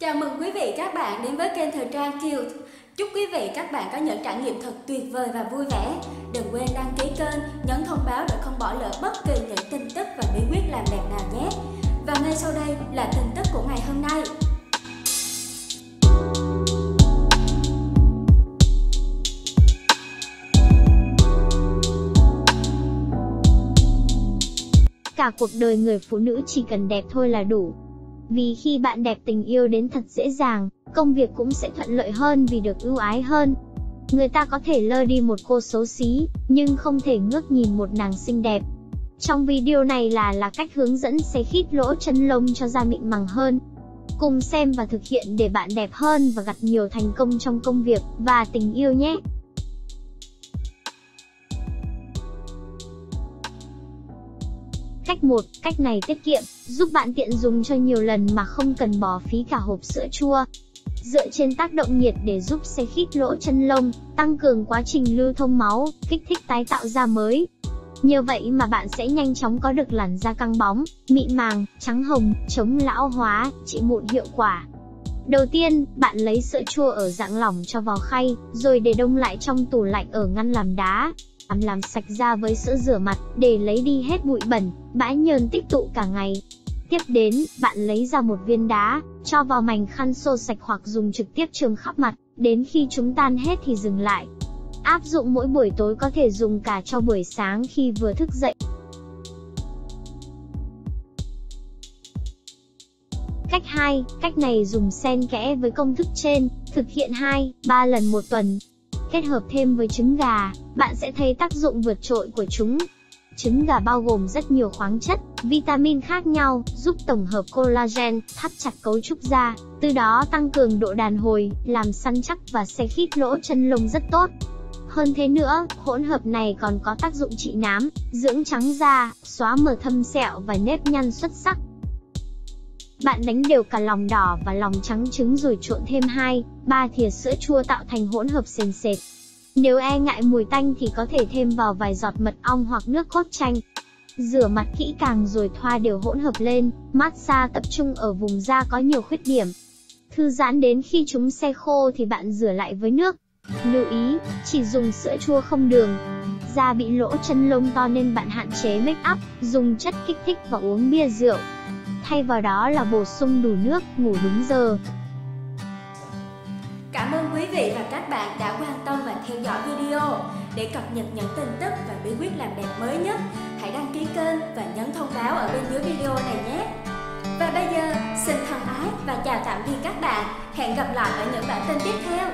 Chào mừng quý vị các bạn đến với kênh Thời trang Cute. Chúc quý vị các bạn có những trải nghiệm thật tuyệt vời và vui vẻ. Đừng quên đăng ký kênh, nhấn thông báo để không bỏ lỡ bất kỳ những tin tức và bí quyết làm đẹp nào nhé. Và ngay sau đây là tin tức của ngày hôm nay. Cả cuộc đời người phụ nữ chỉ cần đẹp thôi là đủ. Vì khi bạn đẹp tình yêu đến thật dễ dàng, công việc cũng sẽ thuận lợi hơn vì được ưu ái hơn. Người ta có thể lơ đi một cô xấu xí, nhưng không thể ngước nhìn một nàng xinh đẹp. Trong video này là là cách hướng dẫn xé khít lỗ chân lông cho da mịn màng hơn. Cùng xem và thực hiện để bạn đẹp hơn và gặt nhiều thành công trong công việc và tình yêu nhé. Cách 1, cách này tiết kiệm, giúp bạn tiện dùng cho nhiều lần mà không cần bỏ phí cả hộp sữa chua. Dựa trên tác động nhiệt để giúp xe khít lỗ chân lông, tăng cường quá trình lưu thông máu, kích thích tái tạo da mới. Nhờ vậy mà bạn sẽ nhanh chóng có được làn da căng bóng, mịn màng, trắng hồng, chống lão hóa, trị mụn hiệu quả. Đầu tiên, bạn lấy sữa chua ở dạng lỏng cho vào khay, rồi để đông lại trong tủ lạnh ở ngăn làm đá làm sạch da với sữa rửa mặt, để lấy đi hết bụi bẩn, bã nhờn tích tụ cả ngày. Tiếp đến, bạn lấy ra một viên đá, cho vào mảnh khăn xô sạch hoặc dùng trực tiếp trường khắp mặt, đến khi chúng tan hết thì dừng lại. Áp dụng mỗi buổi tối có thể dùng cả cho buổi sáng khi vừa thức dậy. Cách 2, cách này dùng xen kẽ với công thức trên, thực hiện 2, 3 lần một tuần, Kết hợp thêm với trứng gà, bạn sẽ thấy tác dụng vượt trội của chúng. Trứng gà bao gồm rất nhiều khoáng chất, vitamin khác nhau, giúp tổng hợp collagen, thắt chặt cấu trúc da, từ đó tăng cường độ đàn hồi, làm săn chắc và xe khít lỗ chân lông rất tốt. Hơn thế nữa, hỗn hợp này còn có tác dụng trị nám, dưỡng trắng da, xóa mờ thâm sẹo và nếp nhăn xuất sắc. Bạn đánh đều cả lòng đỏ và lòng trắng trứng rồi trộn thêm 2, 3 thìa sữa chua tạo thành hỗn hợp sền sệt. Nếu e ngại mùi tanh thì có thể thêm vào vài giọt mật ong hoặc nước cốt chanh. Rửa mặt kỹ càng rồi thoa đều hỗn hợp lên, massage tập trung ở vùng da có nhiều khuyết điểm. Thư giãn đến khi chúng se khô thì bạn rửa lại với nước. Lưu ý, chỉ dùng sữa chua không đường. Da bị lỗ chân lông to nên bạn hạn chế make up, dùng chất kích thích và uống bia rượu thay vào đó là bổ sung đủ nước, ngủ đúng giờ. Cảm ơn quý vị và các bạn đã quan tâm và theo dõi video. Để cập nhật những tin tức và bí quyết làm đẹp mới nhất, hãy đăng ký kênh và nhấn thông báo ở bên dưới video này nhé. Và bây giờ, xin thân ái và chào tạm biệt các bạn. Hẹn gặp lại ở những bản tin tiếp theo.